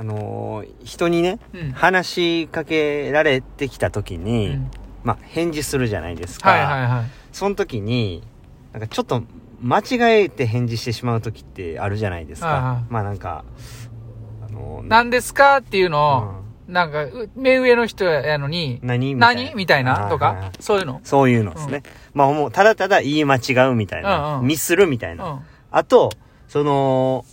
あのー人にね、うん話しかけられてきた時うに、んまあ、返事するじゃないですか。はいはいはい。その時に、なんかちょっと間違えて返事してしまう時ってあるじゃないですか。はいはいまあなんか、あのー何ですかっていうのを、うんなんか、う目上の人やのに、何？みたいな何みたいな？とかはいはいはい、そういうの？そういうのですね。まあもう、ただただ言い間違うみたいな。うんうんミスるみたいうな。ん。あと、その、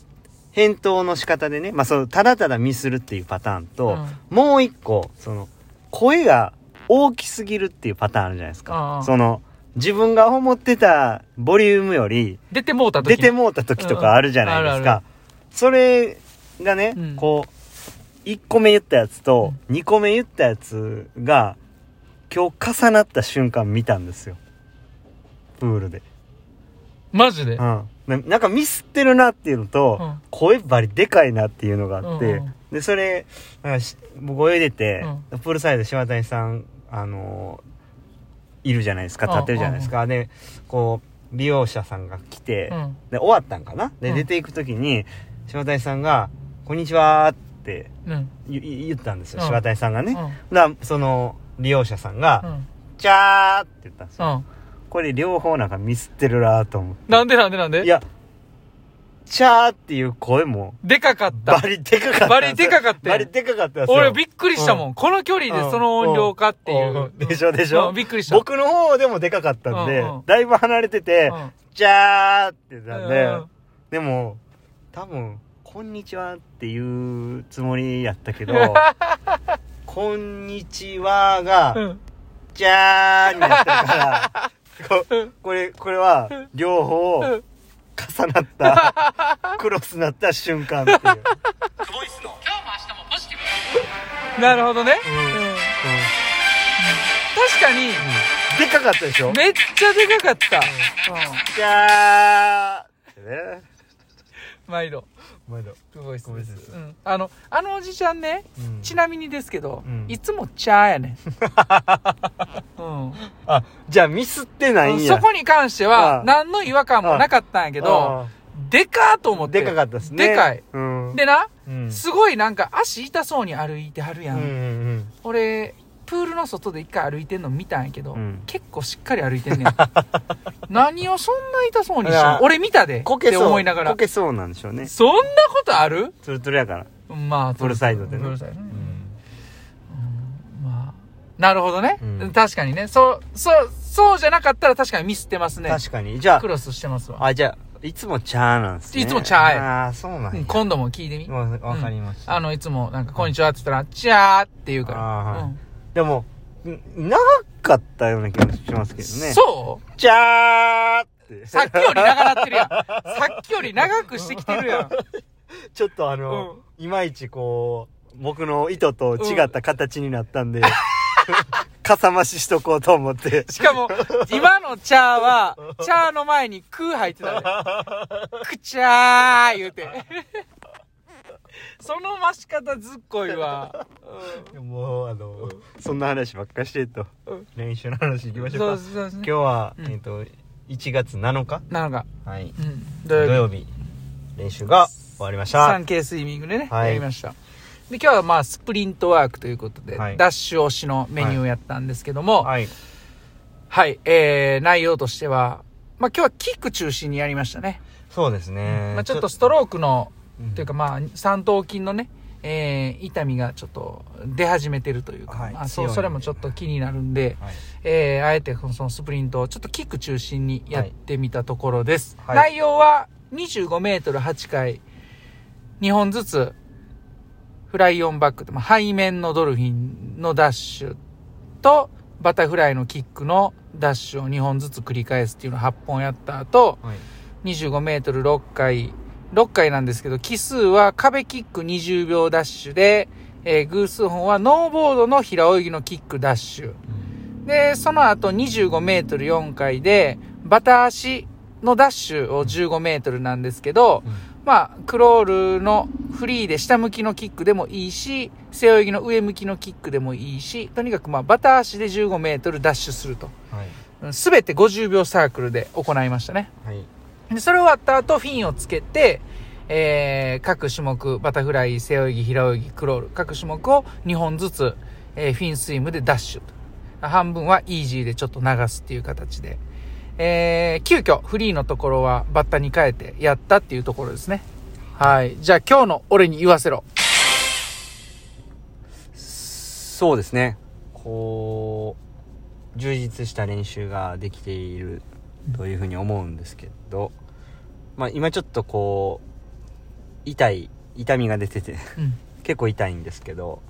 返答の仕方でね、まあその、ただただミスるっていうパターンと、もう一個、その、声が大きすぎるっていうパターンあるじゃないですうんうん。かその、自分が思ってたボリュームより、出てもうた時出てもうた時とかあるじゃないですうんうんあるあか。それがね、うんこう、1個目言ったやつと2個目言ったやつが、今日重なった瞬間見たんですよ。プールで。マジで？う。ん。ななんかミスってるなっていうのと、うん声バリでかいなっていうのがあって、うんうんで、それ、なんかし僕泳いでて、うプールサイド島谷さん、あのーいるじゃないですか、うん立ってるじゃないですか。で、こう、美容師さんが来て、うん。で、終わったんかな？で、うん出ていくときに、島谷さんが、こんにちはーってうん。言言ったんですよ、うん島谷さんがね。うん。だその、利用者さんが、うん。チャーって言ったんですよ。うん。これ両方なんかミスってるなと思って。なんでなんでなんで？いや、チャーっていう声も、でかかったバ。リでかかった。バリでかかったよバリでかかった。俺びっくりしたもん。この距離でその音量かっていう。うんでしょでしょうんびっくりした。僕の方でもでかかったんで、うんうんだいぶ離れてて、うんチャーって言ってたんで、うんでも、多分、こんにちはっていうつもりやったけど、こんにちはが、うんじゃーんになってるから、ここれ、これは、両方、うん重なった、クロスなった瞬間っていう。なるほどね。うんうん確かに、でかかったでしょ？めっちゃでかかった。うん。じゃーね。毎度。毎度。クボイスでクボイスですすうん。あの、あのおじちゃんね、うんちなみにですけどうん、いつもチャーやねん。うん。あ、じゃあミスってないんや。そこに関してあはあ、何の違和感もなかったんやけど、でかーと思って。でかかったですね。でかい。うん。でな、うん、すごいなんか足痛そうに歩いてはるやうんうんん俺プールの外で一回歩いてんの見たんやけど、うん結構しっかり歩いてんねん 何をそんな痛そうにしいやてん俺見たでってこけそう。思いながらこけそうなんでしょうね。そんなことある？ツルツルやから。まあフルサイドでねフルサイドなるほどね、うん確かにねそうそうそうじゃなかったら確かにミスってますね確かに。じゃクロスしてますわあ、あ、じゃあ、いつもチャーなんですね。いつもチャーやああ、そうなんや。うん今度も聞いてみ、わわかりました。あのいつもなんか「こんにちは」って言ったら「チャー」って言うから、はいうんでも、ん長かったような気もしますけどね。そうチャーって。さっきより長なってるやん。さっきより長くしてきてるやん。ちょっとあの、いまいちこう、僕の意図と違った形になったんで、かさ増ししとこうと思って。しかも、今のチャーは、チャーの前にクー入ってたね。くちゃー言うて。その増し方ずっこいわ。もう、あの、そんな話ばっかしてるとうん、練習の話行きましょそううか。そうね。今日は、うんえっと、1月7日？なのか。はい。うん。土土曜曜日、練習が終わりまし日。た。3K スイミングでね、はいやりました。で、今日はまあ、スプリントワークということで、はい。ダッシュ推しのメニューをやったんですけども、はい、はい。えー、内容としては、まあ今日はキック中心にやりましたね。そうですね。まあ、ちょっとストロークの、うん。というかまあ三頭筋のね、えー痛みがちょっと出始めてるというか、はい。まあ、そうそれもちょっと気になるんで、はい。えーあえてそのスプリントをちょっとキック中心にやってみたところです、はい。内容は25メートル8回2本ずつフライオンバックで、まあ、背面のドルフィンのダッシュとバタフライのキックのダッシュを2本ずつ繰り返すっていうのを8本やった後はい。25メートル6回、6回なんですけど、奇数は壁キック20秒ダッシュで、えー偶数本はノーボードの平泳ぎのキックダッシュ。で、その後25メートル4回で、バタ足のダッシュを15メートルなんですけど、まあ、クロールのフリーで下向きのキックでもいいし、背泳ぎの上向きのキックでもいいし、とにかくまあ、バタ足で15メートルダッシュすると。はい。て50秒サークルで行いましたね。はい。でそれ終わった後、フィンをつけて、えー、各種目、バタフライ、背泳ぎ、平泳ぎ、クロール、各種目を2本ずつ、えー、フィンスイムでダッシュ。半分はイージーでちょっと流すっていう形で。えー、急遽フリーのところはバッタに変えてやったっていうところですね。はい。じゃあ今日の俺に言わせろ。そうですね。こう、充実した練習ができているというふうに思うんですけど、まあ今ちょっとこう、痛い、痛みが出てて、うん。結構痛いんですけど、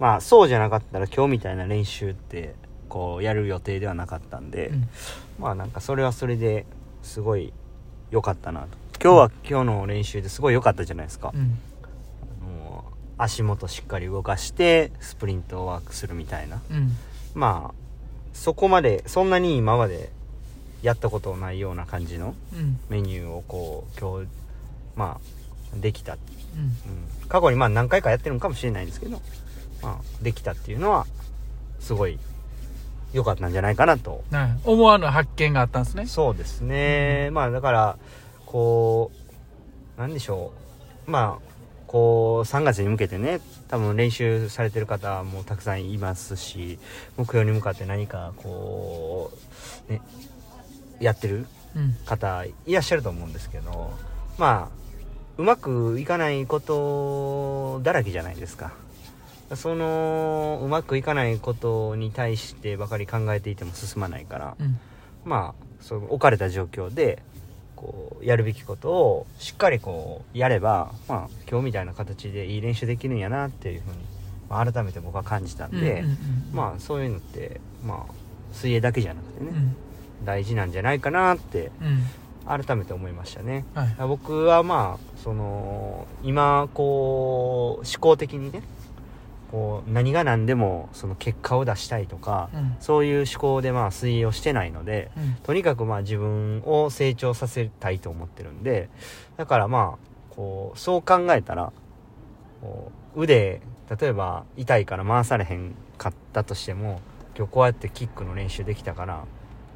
まあそうじゃなかったら今日みたいな練習って、こうやる予定ではなかったんで、うん。まあなんかそれはそれですごい良かったなと。今日は今日の練習ですごい良かったじゃないですか。うん。あの足元しっかり動かしてスプリントワークするみたいな。うん。まあそこまでそんなに今までやったことないような感じのうん。メニューをこう今日まあできた、うん。うん、過去にまあ何回かやってるのかもしれないんですけど、まあ、できたっていうのはすごい良かったんじゃないかなとはい。思わぬ発見があったんですね。そうですね、まあだからこうなんでしょうまあこう3月に向けてね多分練習されてる方もたくさんいますし目標に向かって何かこうねやってるうん。方いらっしゃると思うんですけどまあうまくいかないことだらけじゃないですかそのうまくいかないことに対してばかり考えていても進まないからうん。まあその置かれた状況でこうやるべきことをしっかりこうやればまあ今日みたいな形でいい練習できるんやなっていうふうに、まあ、改めて僕は感じたんで、うんうんうんまあそういうのってまあ水泳だけじゃなくてね、うん。大事なんじゃないかなってうん。改めて思いましたねはい。僕はまあその今こう思考的にねこう何が何でもその結果を出したいとか、うん。そういう思考でまあ水泳をしてないのでうん。とにかくまあ自分を成長させたいと思ってるんでだからまあこうそう考えたらこう腕例えば痛いから回されへんかったとしても今日こうやってキックの練習できたから、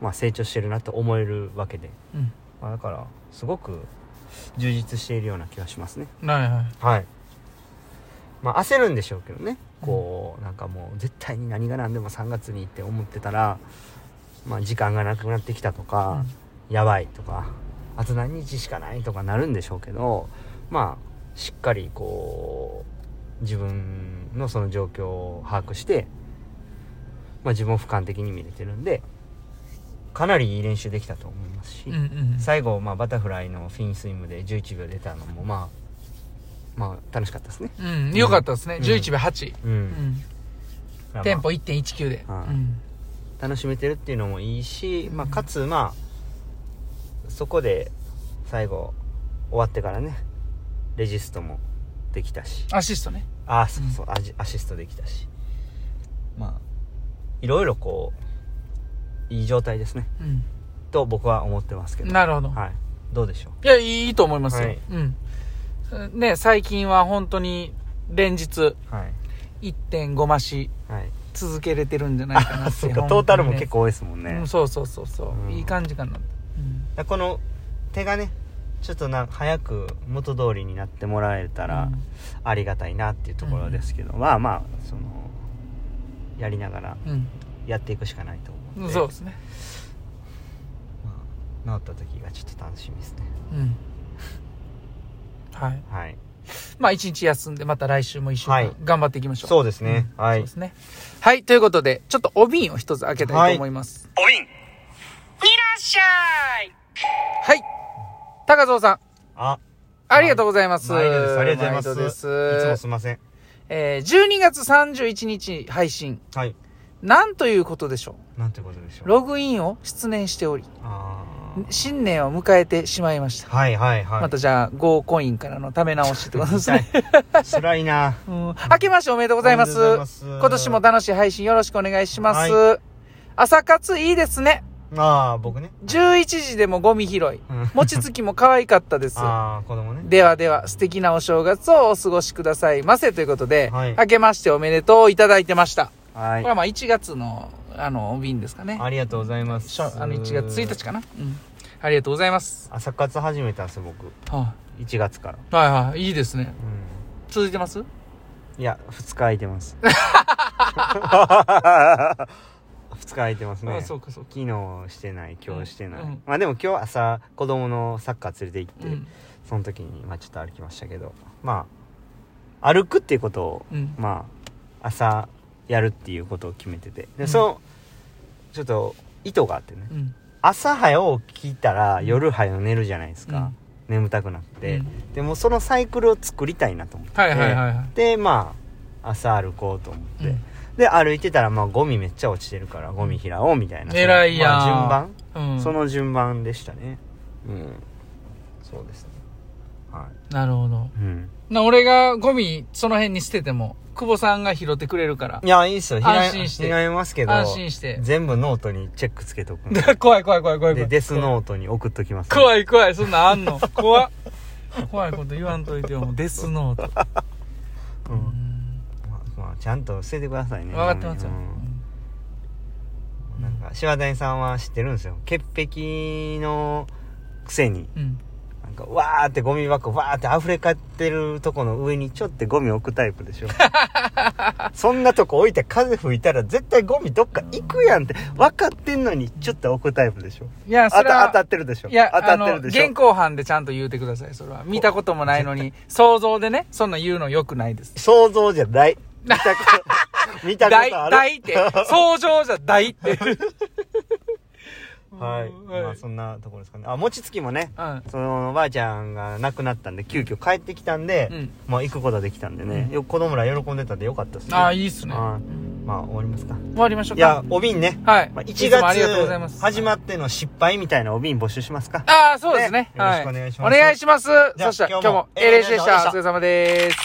まあ、成長してるなと思えるわけで、うん。まあ、だからすごく充実しているような気がしますねはいはい。はいまあ焦るんでしょうけどねこうなんかもう絶対に何が何でも3月にって思ってたらまあ時間がなくなってきたとか、やばいとかあと何日しかないとかなるんでしょうけどまあしっかりこう自分のその状況を把握して、まあ、自分を俯瞰的に見れてるんでかなりいい練習できたと思いますし、うんうん。最後、まあ、バタフライのフィンスイムで11秒出たのもまあまあ楽しかったですねうん。よかったですね。うん11秒8。う、うんテンポ1.19で。はいうん。楽しめてるっていうのもいいし、まあ、かつまあそこで最後終わってからねレジストもできたしアシストね。ああそうそう、アジアシストできたしまあいろいろこういい状態ですねうん。と僕は思ってますけどなるほど。はいどうでしょう？いや、いいと思いますよ。はいうん。ね、最近は本当に連日はい1.5増しはい続けれてるんじゃないかなって。あ そうかトータルも結構、構多いですもんね、うん、そうそうそうそう、うんいい感じかな。うん。だこの手がねちょっとな早く元通りになってもらえたらありがたいなっていうところですけど、まあまあそのやりながらうん。やっていくしかないと思う。そうですね。まあ、治った時がちょっと楽しみですねうん。はい。はいまあ一日休んで、また来週も一週はい間頑張っていきましょう。そうですねうんはいそうですね。はい、ということで、ちょっとお瓶を一つ開けたいと思います。おびんいらっしゃいはい。高蔵さん、あありがとうございます。ありがとうございますいつもす。すいませんえー、12月31日配信。はいなんということでしょなんてことでしょう。うログインを失念しており、あ新年を迎えてしまいました。ーはいはいはいまたじゃあ、5コインからのため直しってことですね。辛いな うん。明けましておめでとうございます。今年も楽しい配信よろしくお願いします。は朝活いいですね。ああ僕ね11時でもゴミ拾い。うん餅つきも可愛かったです。ああ子供ねではでは、素敵なお正月をお過ごしくださいませということで、はい明けましておめでとういただいてました。はいこれはまあ1月の、あの、お瓶ですかね。ありがとうございますあの1月1日かな。うん。ありがとうございます。朝活始めたんですよ僕は1月からい、はい、はい。いいですね。う続いてます？んいや2日空いてます 2日空いてますねあ、そうか、そうか。昨日してない今日してない、うんうんまあでも今日朝子供のサッカー連れて行って、うん。その時にまあちょっと歩きましたけどまあ歩くっていうことをうん。まあ朝やるっていうことを決めててで、うんそのちょっと意図があってねうん。朝早起きたら夜早寝るじゃないですか、眠たくなって、うん。でもそのサイクルを作りたいなと思って、はいはいはいはい。でまあ朝歩こうと思って、うん。で歩いてたらまあゴミめっちゃ落ちてるからゴミ拾おうみたいな、偉いやん。まあ順番、うん。その順番でしたね。うん。そうですね。はなるほど。い、うん、な、俺がゴミその辺に捨てても、久保さんが拾ってくれるからい。やいいっすよ安心して拾えますけど安心して。全部ノートにチェックつけとくんで怖い怖い怖い怖い怖い。でデスノートに送っときます、怖い怖い、そんなんあんの？怖っ。怖いこと言わんといてよ、もうデスノート。うんまあまあ、ちゃんと捨ててくださいね分かってますよ。うんなんか柴谷さんは知ってるんですよ潔癖のくせにうん。なんかわーってゴミ箱わーって溢れかってるとこの上にちょってゴミ置くタイプでしょ。そんなとこ置いて風吹いたら絶対ゴミどっか行くやんって分かってんのにちょっと置くタイプでしょ。いや、それは当たってるでしょ。いや、当たってるでしょ。現行犯でちゃんと言うてください、それは。見たこともないのに、想像でね、そんなん言うの良くないです。想像じゃない。見たこと 見たこ大、とある。大って、想像じゃ大って。はい、うんまあそんなところですかねあ餅つきもねうん。そのおばあちゃんが亡くなったんで急遽帰ってきたんで、うん。まあ行くことができたんでね、うんよ子供ら喜んでたんでよかったですねああ、いいっすね。まあ終わりますか終わりましょういやか。お瓶ね、はい。まあ、い1つもありがとうございま月す。始まっての失敗みたいなお瓶募集しますかああ、そうですね。ねよろしくお願いしますはお願いします。そしたら今日も A レシでした。お疲れ様です。